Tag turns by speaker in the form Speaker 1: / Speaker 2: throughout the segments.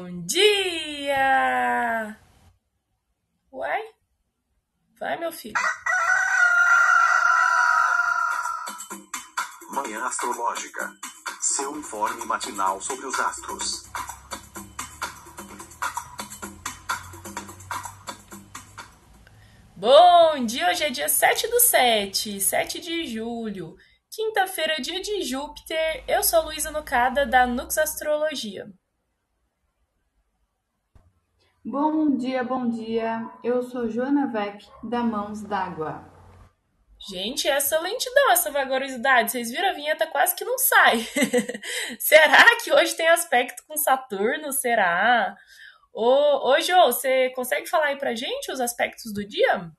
Speaker 1: Bom dia! Uai? Vai, meu filho.
Speaker 2: Manhã Astrológica. Seu informe matinal sobre os astros.
Speaker 1: Bom dia! Hoje é dia 7 do 7, 7 de julho. Quinta-feira, dia de Júpiter. Eu sou a Luísa Nucada, da Nux Astrologia.
Speaker 3: Bom dia, bom dia. Eu sou Joana Vec, da Mãos d'Água.
Speaker 1: Gente, essa lentidão, essa vagarosidade, vocês viram a vinheta quase que não sai. Será que hoje tem aspecto com Saturno? Será? Ô, ô Jô, você consegue falar aí pra gente os aspectos do dia?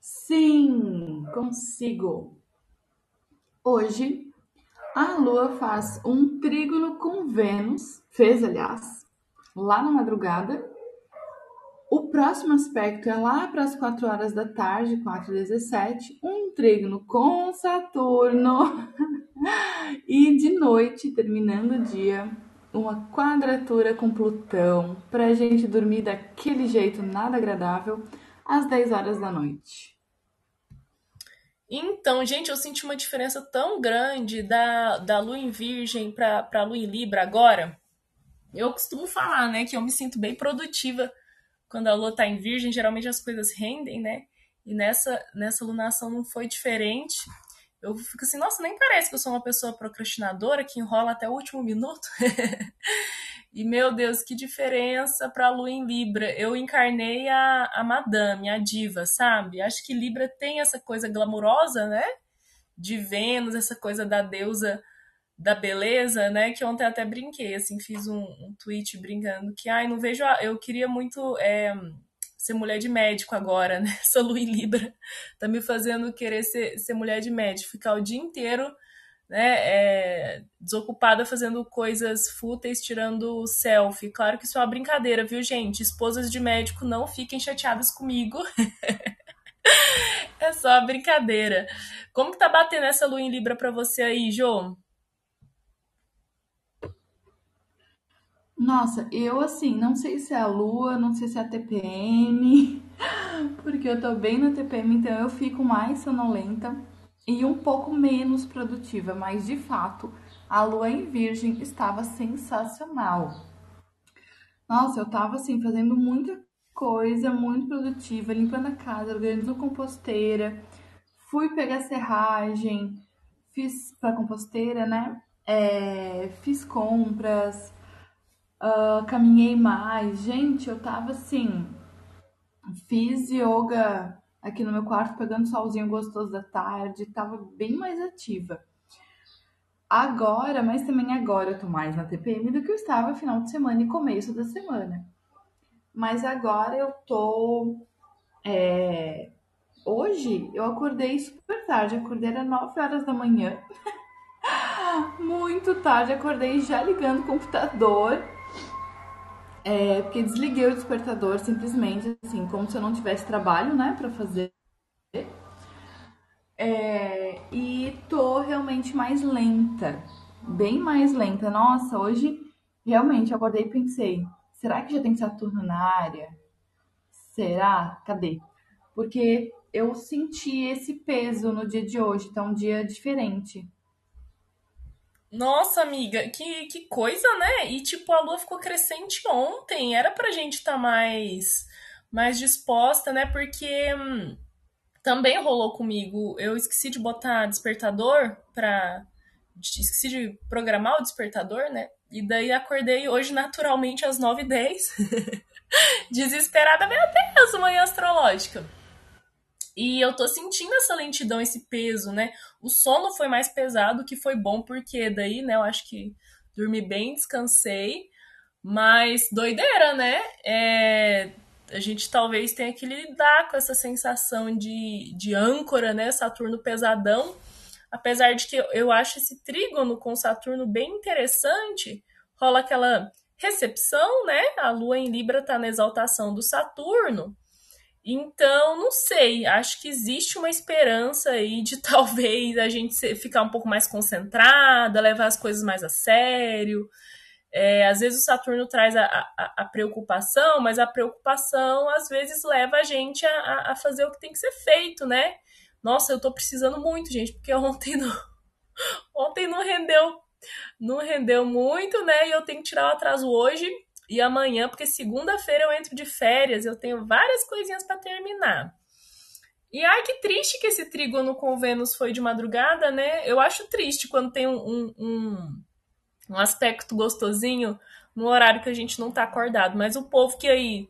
Speaker 3: Sim, consigo. Hoje, a Lua faz um trígono com Vênus, fez, aliás, lá na madrugada. O próximo aspecto é lá para as 4 horas da tarde, 4 e 17, um trígono com Saturno. e de noite, terminando o dia, uma quadratura com Plutão, para a gente dormir daquele jeito nada agradável, às 10 horas da noite.
Speaker 1: Então, gente, eu senti uma diferença tão grande da, da lua em Virgem para a lua em Libra agora. Eu costumo falar, né, que eu me sinto bem produtiva quando a lua tá em Virgem. Geralmente as coisas rendem, né? E nessa, nessa lunação não foi diferente. Eu fico assim, nossa, nem parece que eu sou uma pessoa procrastinadora que enrola até o último minuto. e meu Deus, que diferença para a lua em Libra. Eu encarnei a, a madame, a diva, sabe? Acho que Libra tem essa coisa glamurosa, né? De Vênus, essa coisa da deusa da beleza, né? Que ontem até brinquei, assim, fiz um, um tweet brincando que, ai, não vejo. A... Eu queria muito é, ser mulher de médico agora, né? Essa lua em Libra tá me fazendo querer ser, ser mulher de médico, ficar o dia inteiro, né? É, desocupada fazendo coisas fúteis, tirando selfie. Claro que isso é uma brincadeira, viu, gente? Esposas de médico não fiquem chateadas comigo. é só brincadeira. Como que tá batendo essa lua em Libra pra você aí, Jô?
Speaker 3: Nossa, eu assim, não sei se é a lua, não sei se é a TPM, porque eu tô bem na TPM, então eu fico mais sonolenta e um pouco menos produtiva, mas de fato, a lua em Virgem estava sensacional. Nossa, eu tava assim, fazendo muita coisa, muito produtiva, limpando a casa, organizando composteira, fui pegar serragem, fiz pra composteira, né? É, fiz compras Uh, caminhei mais. Gente, eu tava assim. Fiz yoga aqui no meu quarto, pegando solzinho gostoso da tarde, tava bem mais ativa. Agora, mas também agora eu tô mais na TPM do que eu estava final de semana e começo da semana. Mas agora eu tô. É... Hoje eu acordei super tarde, acordei às 9 horas da manhã. Muito tarde, acordei já ligando o computador é, porque desliguei o despertador simplesmente, assim, como se eu não tivesse trabalho, né, pra fazer. É, e tô realmente mais lenta, bem mais lenta. Nossa, hoje realmente acordei e pensei: será que já tem Saturno na área? Será? Cadê? Porque eu senti esse peso no dia de hoje, tá um dia diferente.
Speaker 1: Nossa, amiga, que, que coisa, né? E tipo, a lua ficou crescente ontem. Era pra gente estar tá mais, mais disposta, né? Porque hum, também rolou comigo. Eu esqueci de botar despertador pra. Esqueci de programar o despertador, né? E daí acordei hoje naturalmente às 9h10. Desesperada, meu Deus, manhã astrológica. E eu tô sentindo essa lentidão, esse peso, né? O sono foi mais pesado, que foi bom, porque daí, né, eu acho que dormi bem, descansei. Mas doideira, né? É, a gente talvez tenha que lidar com essa sensação de, de âncora, né? Saturno pesadão. Apesar de que eu, eu acho esse trígono com Saturno bem interessante, rola aquela recepção, né? A Lua em Libra tá na exaltação do Saturno. Então, não sei, acho que existe uma esperança aí de talvez a gente ficar um pouco mais concentrada, levar as coisas mais a sério. É, às vezes o Saturno traz a, a, a, preocupação, mas a preocupação às vezes leva a gente a, a, fazer o que tem que ser feito, né? Nossa, eu tô precisando muito, gente, porque ontem não, ontem não rendeu, não rendeu muito, né? E eu tenho que tirar o atraso hoje e amanhã, porque segunda-feira eu entro de férias, eu tenho várias coisinhas para terminar. E ai, que triste que esse trígono com Vênus foi de madrugada, né? Eu acho triste quando tem um, um um aspecto gostosinho no horário que a gente não tá acordado. Mas o povo que aí,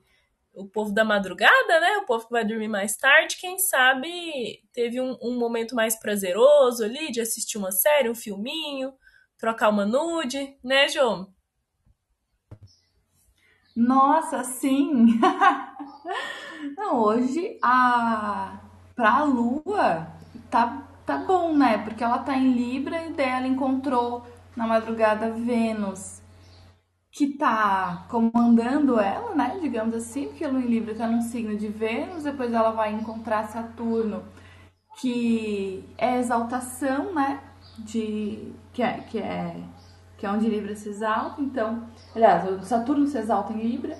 Speaker 1: o povo da madrugada, né? O povo que vai dormir mais tarde, quem sabe teve um, um momento mais prazeroso ali de assistir uma série, um filminho, trocar uma nude, né, João?
Speaker 3: Nossa, sim! Não, hoje a pra lua tá, tá bom, né? Porque ela tá em Libra e dela encontrou na madrugada Vênus, que tá comandando ela, né? Digamos assim, porque a Lua em Libra tá num signo de Vênus, depois ela vai encontrar Saturno, que é exaltação, né? De, que, é, que, é, que é onde Libra se exalta. Então, aliás, Saturno se exalta em Libra.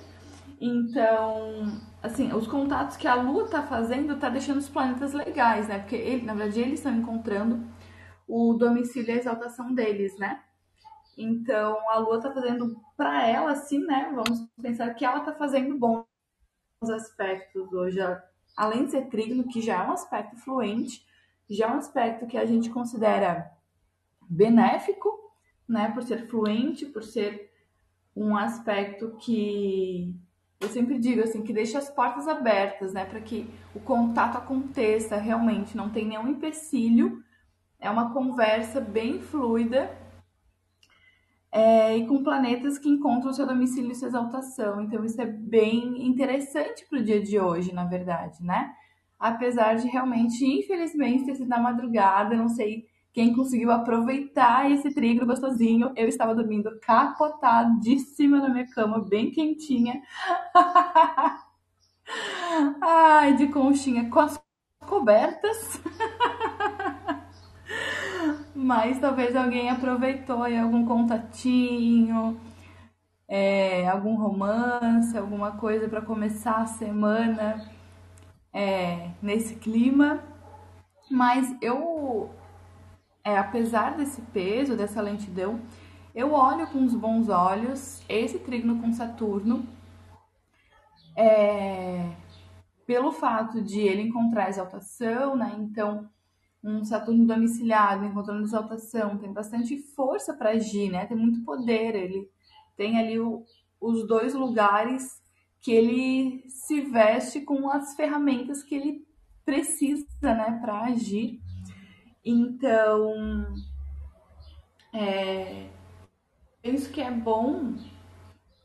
Speaker 3: Então, assim, os contatos que a Lua tá fazendo tá deixando os planetas legais, né? Porque ele, na verdade, eles estão encontrando o domicílio e a exaltação deles, né? Então, a Lua está fazendo para ela, assim, né? Vamos pensar que ela está fazendo bons aspectos hoje. Além de ser trígono, que já é um aspecto fluente, já é um aspecto que a gente considera benéfico, né? Por ser fluente, por ser um aspecto que eu sempre digo assim, que deixa as portas abertas, né? Para que o contato aconteça realmente, não tem nenhum empecilho. É uma conversa bem fluida é, e com planetas que encontram seu domicílio e sua exaltação. Então, isso é bem interessante para o dia de hoje, na verdade, né? Apesar de realmente, infelizmente, ter sido na madrugada, não sei quem conseguiu aproveitar esse trígono gostosinho. Eu estava dormindo capotadíssima na minha cama, bem quentinha. Ai, de conchinha com as cobertas. Mas talvez alguém aproveitou aí algum contatinho, é, algum romance, alguma coisa para começar a semana é, nesse clima. Mas eu, é, apesar desse peso, dessa lentidão, eu olho com os bons olhos esse trígono com Saturno. É, pelo fato de ele encontrar exaltação, né? Então, um Saturno domiciliado, encontrando exaltação, tem bastante força para agir, né? Tem muito poder, ele tem ali o, os dois lugares que ele se veste com as ferramentas que ele precisa, né, para agir. Então, é, penso que é bom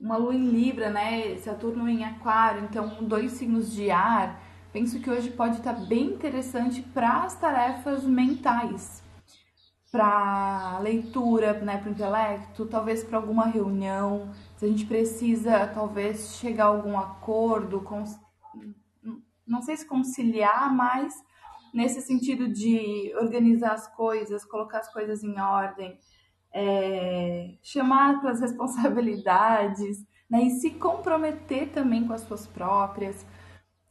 Speaker 3: uma lua em Libra, né? Saturno em Aquário, então dois signos de ar penso que hoje pode estar bem interessante para as tarefas mentais, para leitura, né, para o intelecto, talvez para alguma reunião, se a gente precisa talvez chegar a algum acordo, não sei se conciliar, mas nesse sentido de organizar as coisas, colocar as coisas em ordem, é, chamar para as responsabilidades, né, e se comprometer também com as suas próprias.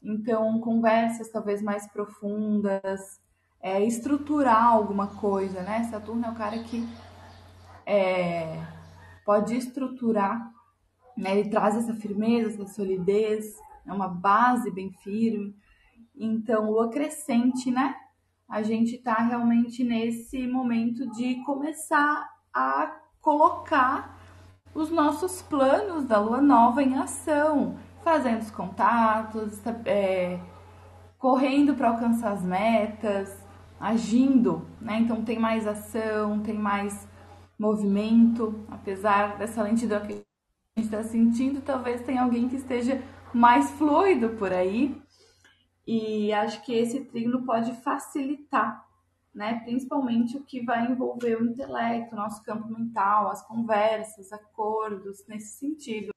Speaker 3: Então, conversas talvez mais profundas, é, estruturar alguma coisa, né? Saturno é o cara que é, pode estruturar, né? Ele traz essa firmeza, essa solidez, é uma base bem firme. Então, lua crescente, né? A gente tá realmente nesse momento de começar a colocar os nossos planos da lua nova em ação fazendo os contatos, é, correndo para alcançar as metas, agindo, né? Então tem mais ação, tem mais movimento, apesar dessa lentidão que a gente está sentindo, talvez tenha alguém que esteja mais fluido por aí. E acho que esse trígono pode facilitar, né? Principalmente o que vai envolver o intelecto, nosso campo mental, as conversas, acordos, nesse sentido.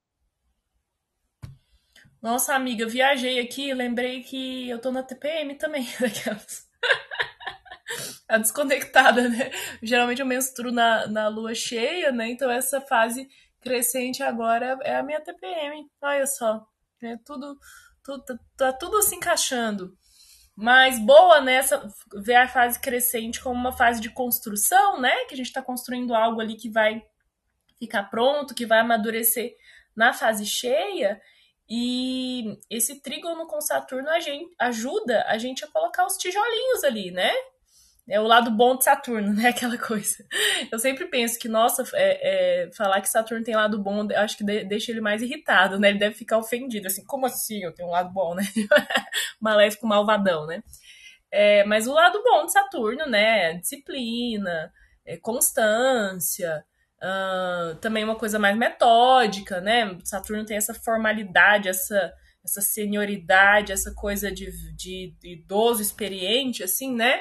Speaker 1: Nossa, amiga, viajei aqui lembrei que eu tô na TPM também, daquelas. a desconectada, né? Geralmente eu menstruo na, na lua cheia, né? Então essa fase crescente agora é a minha TPM. Olha só. É tudo, tudo tá, tudo se encaixando. Mas boa nessa ver a fase crescente como uma fase de construção, né? Que a gente está construindo algo ali que vai ficar pronto, que vai amadurecer na fase cheia. E esse trígono com Saturno a gente, ajuda a gente a colocar os tijolinhos ali, né? É o lado bom de Saturno, né? Aquela coisa. Eu sempre penso que, nossa, é, é, falar que Saturno tem lado bom, acho que de, deixa ele mais irritado, né? Ele deve ficar ofendido, assim, como assim eu tenho um lado bom, né? Maléfico malvadão, né? É, mas o lado bom de Saturno, né? Disciplina, é, constância, uh, também uma coisa mais metódica, né? Saturno tem essa formalidade, essa, essa senioridade, essa coisa de, de, de idoso experiente, assim, né?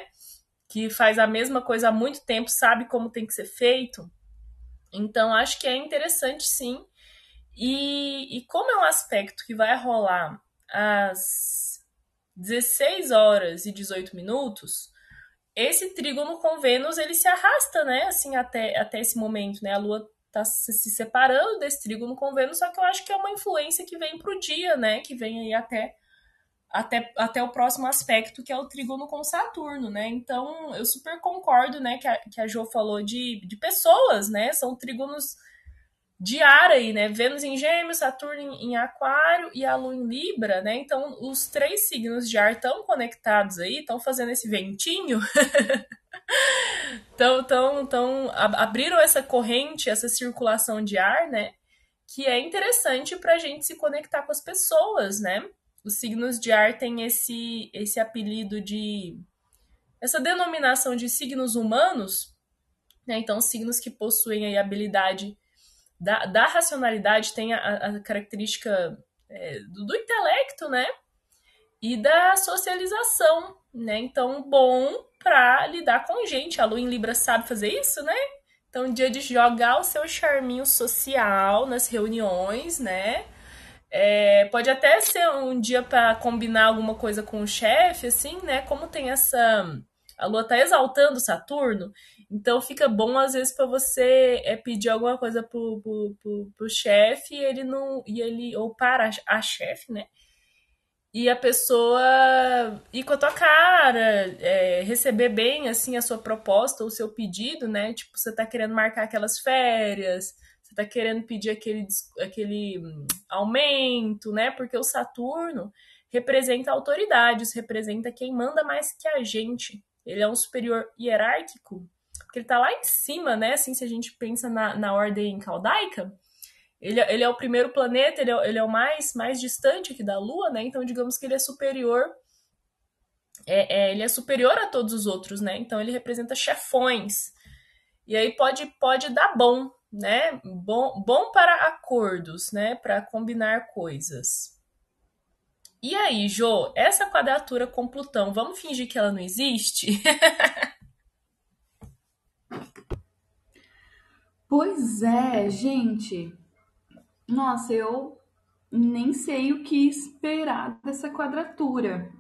Speaker 1: Que faz a mesma coisa há muito tempo, sabe como tem que ser feito. Então, acho que é interessante, sim. E, e como é um aspecto que vai rolar às 16 horas e 18 minutos, esse trígono com Vênus ele se arrasta, né, assim até, até esse momento, né? A Lua tá se separando desse trígono com Vênus, só que eu acho que é uma influência que vem pro dia, né, que vem aí até até, até o próximo aspecto, que é o trígono com Saturno, né? Então, eu super concordo, né, que a, que a Jo falou de, de pessoas, né? São trígonos de ar aí, né? Vênus em Gêmeos, Saturno em Aquário e a Lua em Libra, né? Então, os três signos de ar estão conectados aí, estão fazendo esse ventinho. então, então, então, abriram essa corrente, essa circulação de ar, né? Que é interessante para a gente se conectar com as pessoas, né? Os signos de ar têm esse, esse apelido de. essa denominação de signos humanos, né? Então, signos que possuem a habilidade da, da racionalidade tem a, a característica é, do, do, intelecto, né? E da socialização, né? Então, bom para lidar com gente. A Lu em Libra sabe fazer isso, né? Então, dia de jogar o seu charminho social nas reuniões, né? É, pode até ser um dia para combinar alguma coisa com o chefe, assim, né? Como tem essa. A Lua tá exaltando Saturno, então fica bom, às vezes, para você é, pedir alguma coisa pro, pro, pro, pro chefe e ele não. E ele, ou para a, a chefe, né? E a pessoa ir com a tua cara, é, receber bem assim a sua proposta, o seu pedido, né? Tipo, você tá querendo marcar aquelas férias, você tá querendo pedir aquele, aquele hum, aumento, né? Porque o Saturno representa autoridades, representa quem manda mais que a gente. Ele é um superior hierárquico porque ele tá lá em cima, né? Assim, se a gente pensa na, na ordem caldaica, ele, ele é o primeiro planeta, ele é, ele é o mais, mais distante aqui da Lua, né? Então, digamos que ele é superior. É, é, ele é superior a todos os outros, né? Então ele representa chefões. E aí pode, pode dar bom, né? Bom, bom para acordos, né? Para combinar coisas. E aí, Jo, essa quadratura com Plutão, vamos fingir que ela não existe?
Speaker 3: Pois é, gente. Nossa, eu nem sei o que esperar dessa quadratura.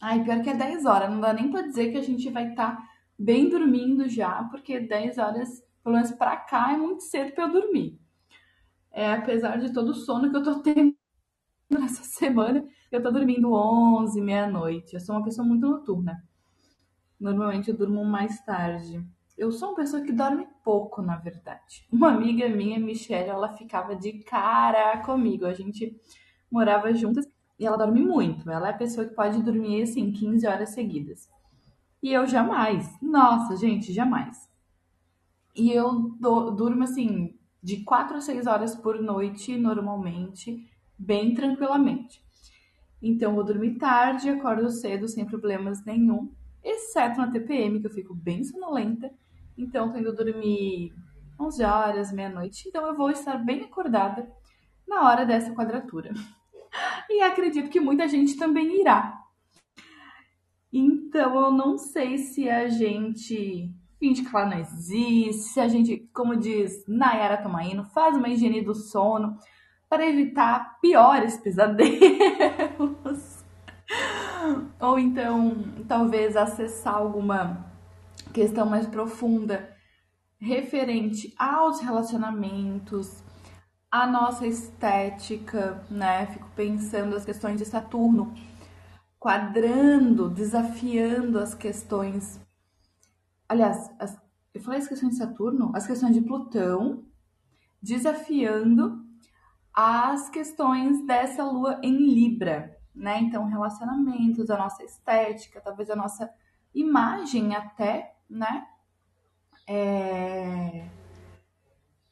Speaker 3: Ai, pior que é 10 horas, não dá nem pra dizer que a gente vai estar tá bem dormindo já, porque 10 horas, pelo menos pra cá, é muito cedo pra eu dormir. É, apesar de todo o sono que eu tô tendo nessa semana, eu tô dormindo 11, meia-noite. Eu sou uma pessoa muito noturna. Normalmente eu durmo mais tarde. Eu sou uma pessoa que dorme pouco, na verdade. Uma amiga minha, Michelle, ela ficava de cara comigo. A gente morava juntas e ela dorme muito. Ela é a pessoa que pode dormir assim 15 horas seguidas. E eu jamais. Nossa, gente, jamais. E eu do, durmo assim de 4 a 6 horas por noite normalmente, bem tranquilamente. Então eu vou dormir tarde, acordo cedo sem problemas nenhum, exceto na TPM que eu fico bem sonolenta então, tô indo dormir 11 horas, meia-noite. Então, eu vou estar bem acordada na hora dessa quadratura. E acredito que muita gente também irá. Então, eu não sei se a gente finge que ela não existe, a gente, como diz Nayara Tomaino, faz uma higiene do sono para evitar piores pesadelos. Ou então, talvez acessar alguma questão mais profunda referente aos relacionamentos, a nossa estética, né? Fico pensando as questões de Saturno, quadrando, desafiando as questões. Aliás, as, eu falei as questões de Saturno, as questões de Plutão, desafiando as questões dessa lua em Libra, né? Então, relacionamentos, a nossa estética, talvez a nossa imagem até, né? É...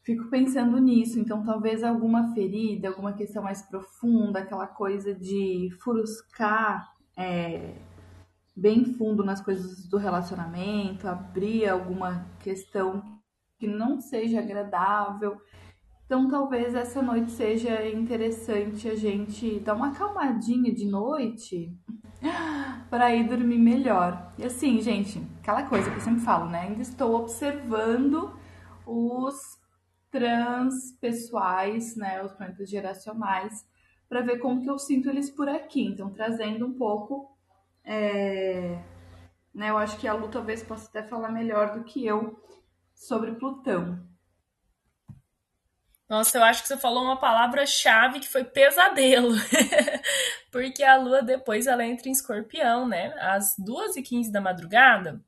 Speaker 3: Fico pensando nisso, então talvez alguma ferida, alguma questão mais profunda, aquela coisa de furuscar é, bem fundo nas coisas do relacionamento, abrir alguma questão que não seja agradável. Então talvez essa noite seja interessante a gente dar uma acalmadinha de noite para ir dormir melhor. E assim, gente, aquela coisa que eu sempre falo, né? Ainda estou observando os transpessoais, né, os planetas geracionais, para ver como que eu sinto eles por aqui. Então, trazendo um pouco, é, né, eu acho que a Lu talvez possa até falar melhor do que eu sobre Plutão.
Speaker 1: Nossa, eu acho que você falou uma palavra-chave que foi pesadelo. Porque a lua depois ela entra em escorpião, né? Às 2h15 da madrugada,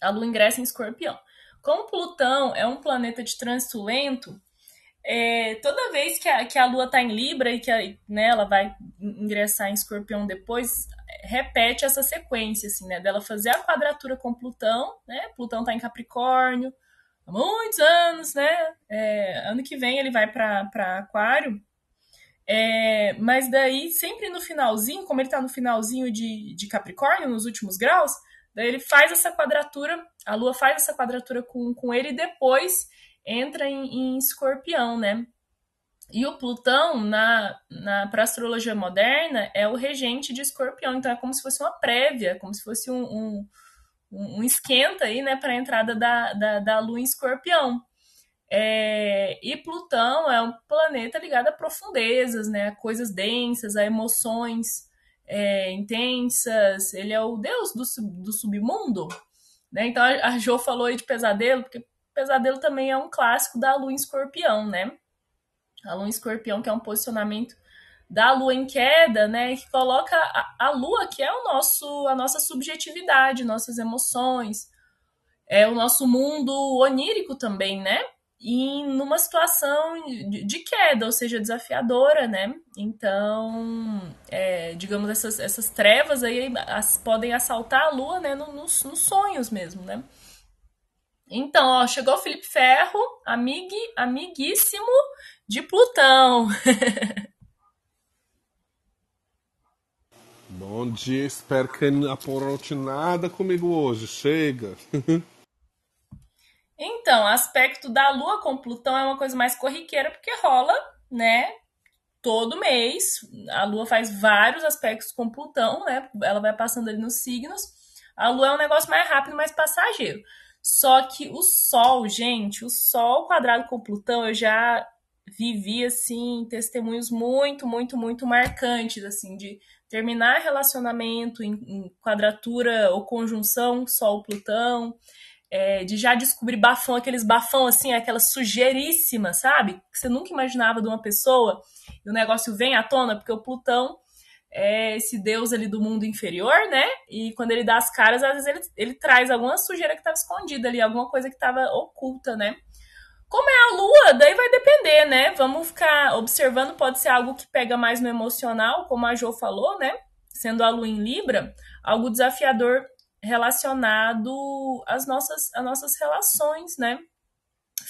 Speaker 1: a lua ingressa em escorpião. Como Plutão é um planeta de trânsito lento, é, toda vez que a, que a Lua está em Libra e que a, né, ela vai ingressar em Escorpião depois, repete essa sequência, assim, né? Dela fazer a quadratura com Plutão, né? Plutão está em Capricórnio há muitos anos, né? É, ano que vem ele vai para Aquário. É, mas daí, sempre no finalzinho, como ele está no finalzinho de, de Capricórnio, nos últimos graus, Daí ele faz essa quadratura, a Lua faz essa quadratura com, com ele e depois entra em, em escorpião, né? E o Plutão, na, na para astrologia moderna, é o regente de escorpião. Então é como se fosse uma prévia, como se fosse um, um, um esquenta aí, né, para a entrada da, da, da Lua em escorpião. É, e Plutão é um planeta ligado a profundezas, né, a coisas densas, a emoções é, intensas, ele é o deus do, do submundo. Né? Então a, Jo falou aí de pesadelo, porque pesadelo também é um clássico da lua em escorpião, né? A lua em escorpião, que é um posicionamento da lua em queda, né? Que coloca a, a lua, que é o nosso, a nossa subjetividade, nossas emoções, é o nosso mundo onírico também, né? e numa situação de queda, ou seja, desafiadora, né? Então, é, digamos, essas, essas trevas aí as, podem assaltar a Lua, né? No, nos, nos, sonhos mesmo, né? Então, ó, chegou o Felipe Ferro, amigue, amiguíssimo de Plutão.
Speaker 4: Bom dia, espero que não aporote nada comigo hoje. Chega.
Speaker 1: Então, aspecto da Lua com Plutão é uma coisa mais corriqueira, porque rola, né? Todo mês. A Lua faz vários aspectos com Plutão, né? Ela vai passando ali nos signos. A Lua é um negócio mais rápido, mais passageiro. Só que o Sol, gente, o Sol quadrado com Plutão, eu já vivi, assim, testemunhos muito, muito, muito marcantes, assim, de terminar relacionamento em, em quadratura ou conjunção Sol-Plutão é, de já descobrir bafão, aqueles bafão assim, aquela sujeiríssima, sabe? Que você nunca imaginava de uma pessoa, e o negócio vem à tona, porque o Plutão é esse deus ali do mundo inferior, né? E quando ele dá as caras, às vezes ele, ele traz alguma sujeira que estava escondida ali, alguma coisa que estava oculta, né? Como é a lua, daí vai depender, né? Vamos ficar observando, pode ser algo que pega mais no emocional, como a Jo falou, né? Sendo a lua em Libra, algo desafiador relacionado às nossas, às nossas relações, né?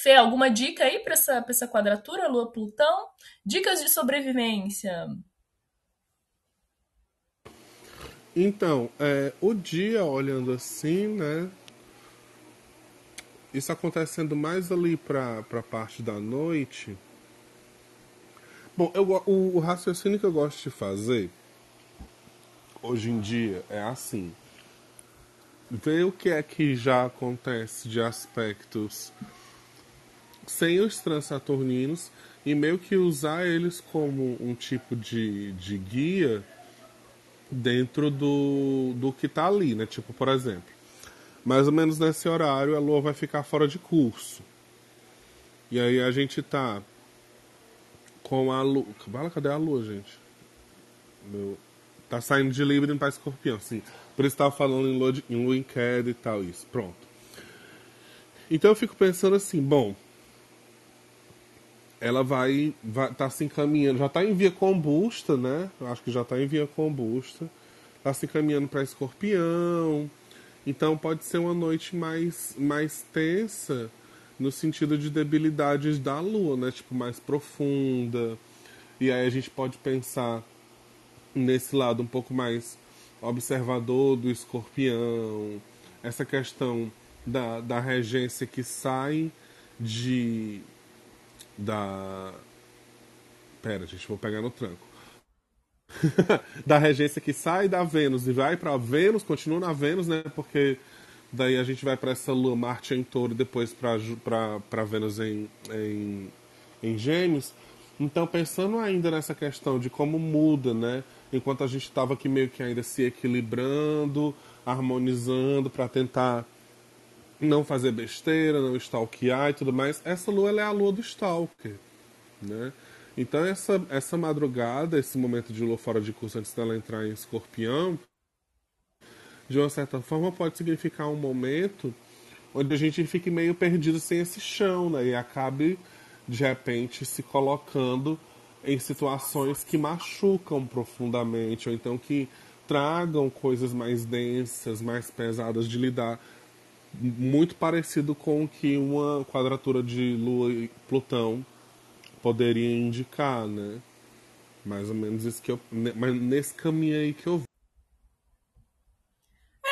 Speaker 1: Fê, alguma dica aí para essa, essa quadratura, Lua-Plutão? Dicas de sobrevivência.
Speaker 4: Então, é, o dia, olhando assim, né? Isso acontecendo mais ali para a parte da noite. Bom, eu, o, o raciocínio que eu gosto de fazer hoje em dia é assim ver o que é que já acontece de aspectos sem os transaturninos e meio que usar eles como um tipo de, de guia dentro do, do que está ali, né? Tipo, por exemplo, mais ou menos nesse horário a lua vai ficar fora de curso. E aí a gente tá com a lua. Cadê a lua, gente? Meu... Tá saindo de Libra para escorpião, sim. Por isso estava falando em lua, de... em lua em queda e tal, isso. Pronto. Então eu fico pensando assim, bom, ela vai vai tá se encaminhando, já está em via combusta, né? Eu acho que já está em via combusta. Está se encaminhando para Escorpião. Então pode ser uma noite mais mais tensa no sentido de debilidades da lua, né? Tipo mais profunda. E aí a gente pode pensar nesse lado um pouco mais observador do Escorpião, essa questão da, da regência que sai de da. Pera, gente, vou pegar no tranco. da regência que sai da Vênus e vai para Vênus, continua na Vênus, né? Porque daí a gente vai para essa Lua Marte em Touro e depois para Vênus em, em, em Gêmeos. Então, pensando ainda nessa questão de como muda, né? Enquanto a gente estava aqui meio que ainda se equilibrando, harmonizando para tentar não fazer besteira, não stalkear e tudo mais. Essa lua é a lua do stalker, né? Então essa, essa madrugada, esse momento de lua fora de curso antes dela entrar em escorpião, de uma certa forma pode significar um momento onde a gente fique meio perdido sem esse chão, né? E acabe, de repente, se colocando em situações que machucam profundamente, ou então que tragam coisas mais densas, mais pesadas de lidar muito parecido com o que uma quadratura de Lua e Plutão poderia indicar, né? Mais ou menos isso que eu. Mas nesse caminho aí que eu vi.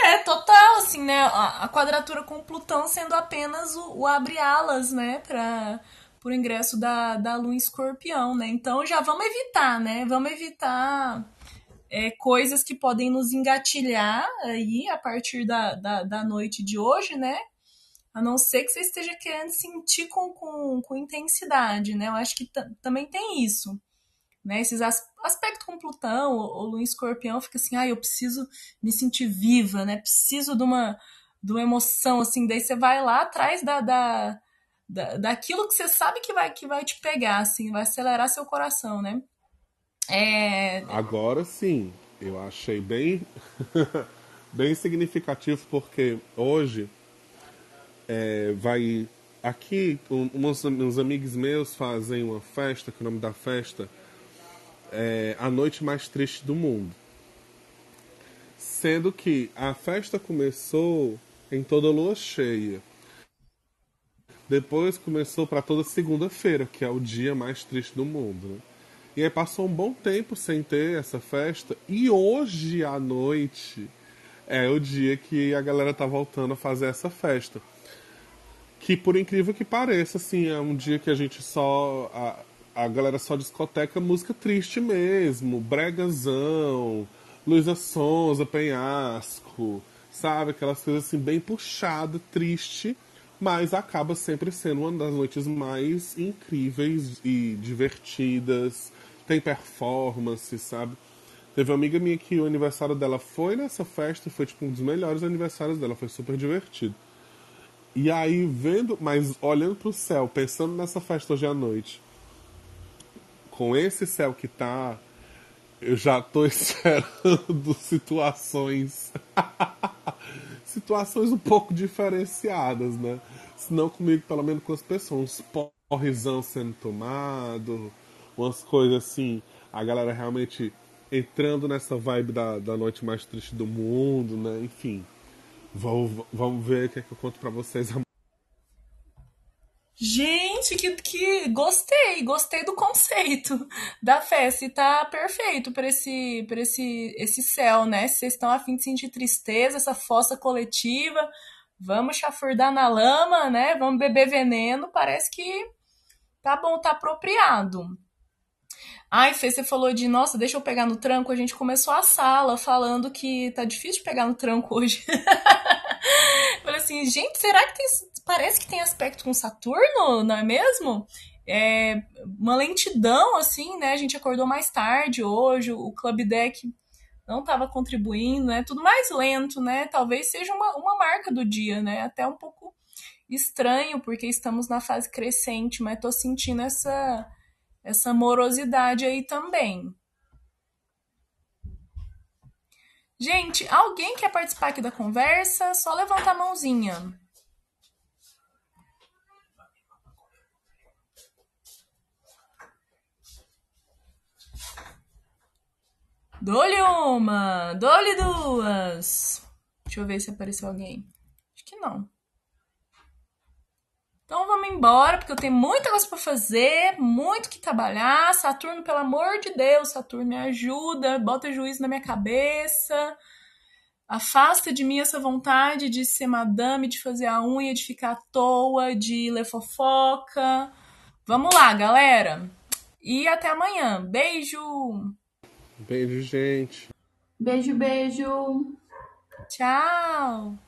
Speaker 1: É, total, assim, né? A, quadratura com Plutão sendo apenas o, o abre-alas, né? Para o ingresso da, da Lua em escorpião, né? Então já vamos evitar, né? Vamos evitar é, coisas que podem nos engatilhar aí a partir da, da, da, noite de hoje, né? A não ser que você esteja querendo sentir com, com, com intensidade, né? Eu acho que também tem isso. Né? Esses as aspectos com Plutão ou, ou Lua Escorpião fica assim, ah, eu preciso me sentir viva, né? Preciso de uma, de uma emoção, assim. Daí você vai lá atrás da, da, da, daquilo que você sabe que vai, que vai te pegar, assim, vai acelerar seu coração, né? É...
Speaker 4: Agora sim, eu achei bem, bem significativo porque hoje é, vai aqui um, uns, uns, amigos meus fazem uma festa que o nome da festa é a noite mais triste do mundo, sendo que a festa começou em toda lua cheia. Depois começou para toda segunda-feira, que é o dia mais triste do mundo. Né? E aí passou um bom tempo sem ter essa festa. E hoje à noite é o dia que a galera tá voltando a fazer essa festa. Que por incrível que pareça, assim, é um dia que a gente só. A, a galera só discoteca música triste mesmo. Bregazão, Luísa Sonza, Penhasco, sabe? Aquelas coisas assim, bem puxada, triste mas acaba sempre sendo uma das noites mais incríveis e divertidas tem performance, sabe? Teve uma amiga minha que o aniversário dela foi nessa festa, foi tipo um dos melhores aniversários dela, foi super divertido. E aí, vendo, mas olhando pro céu, pensando nessa festa hoje à noite, com esse céu que tá, eu já tô esperando situações. situações um pouco diferenciadas, né? Se não comigo, pelo menos com as pessoas. Um porrizão sendo tomado, umas coisas assim, a galera realmente entrando nessa vibe da, da noite mais triste do mundo, né? Enfim, vamos, vamos ver o que, é que eu conto para vocês
Speaker 1: Gente, que, que gostei, gostei do conceito da festa e tá perfeito para esse, pra esse, esse céu, né? Se vocês estão afim de sentir tristeza, essa fossa coletiva, vamos chafurdar na lama, né? Vamos beber veneno, parece que tá bom, tá apropriado. Ai, Fê, você falou de, nossa, deixa eu pegar no tranco. A gente começou a sala falando que tá difícil de pegar no tranco hoje. Falei assim, gente, será que tem. Parece que tem aspecto com Saturno, não é mesmo? É uma lentidão, assim, né? A gente acordou mais tarde hoje, o Club Deck não estava contribuindo, né? Tudo mais lento, né? Talvez seja uma, uma marca do dia, né? Até um pouco estranho, porque estamos na fase crescente, mas tô sentindo essa, essa morosidade aí também. Gente, alguém quer participar aqui da conversa? Só levanta a mãozinha. Dou-lhe uma, dou-lhe duas. Deixa eu ver se apareceu alguém. Acho que não. Então vamos embora, porque eu tenho muita coisa para fazer, muito que trabalhar. Saturno, pelo amor de Deus, Saturno me ajuda, bota juízo na minha cabeça. Afasta de mim essa vontade de ser madame, de fazer a unha, de ficar à toa, de ler fofoca. Vamos lá, galera. E até amanhã. Beijo!
Speaker 4: Beijo, gente.
Speaker 3: Beijo, beijo.
Speaker 1: Tchau!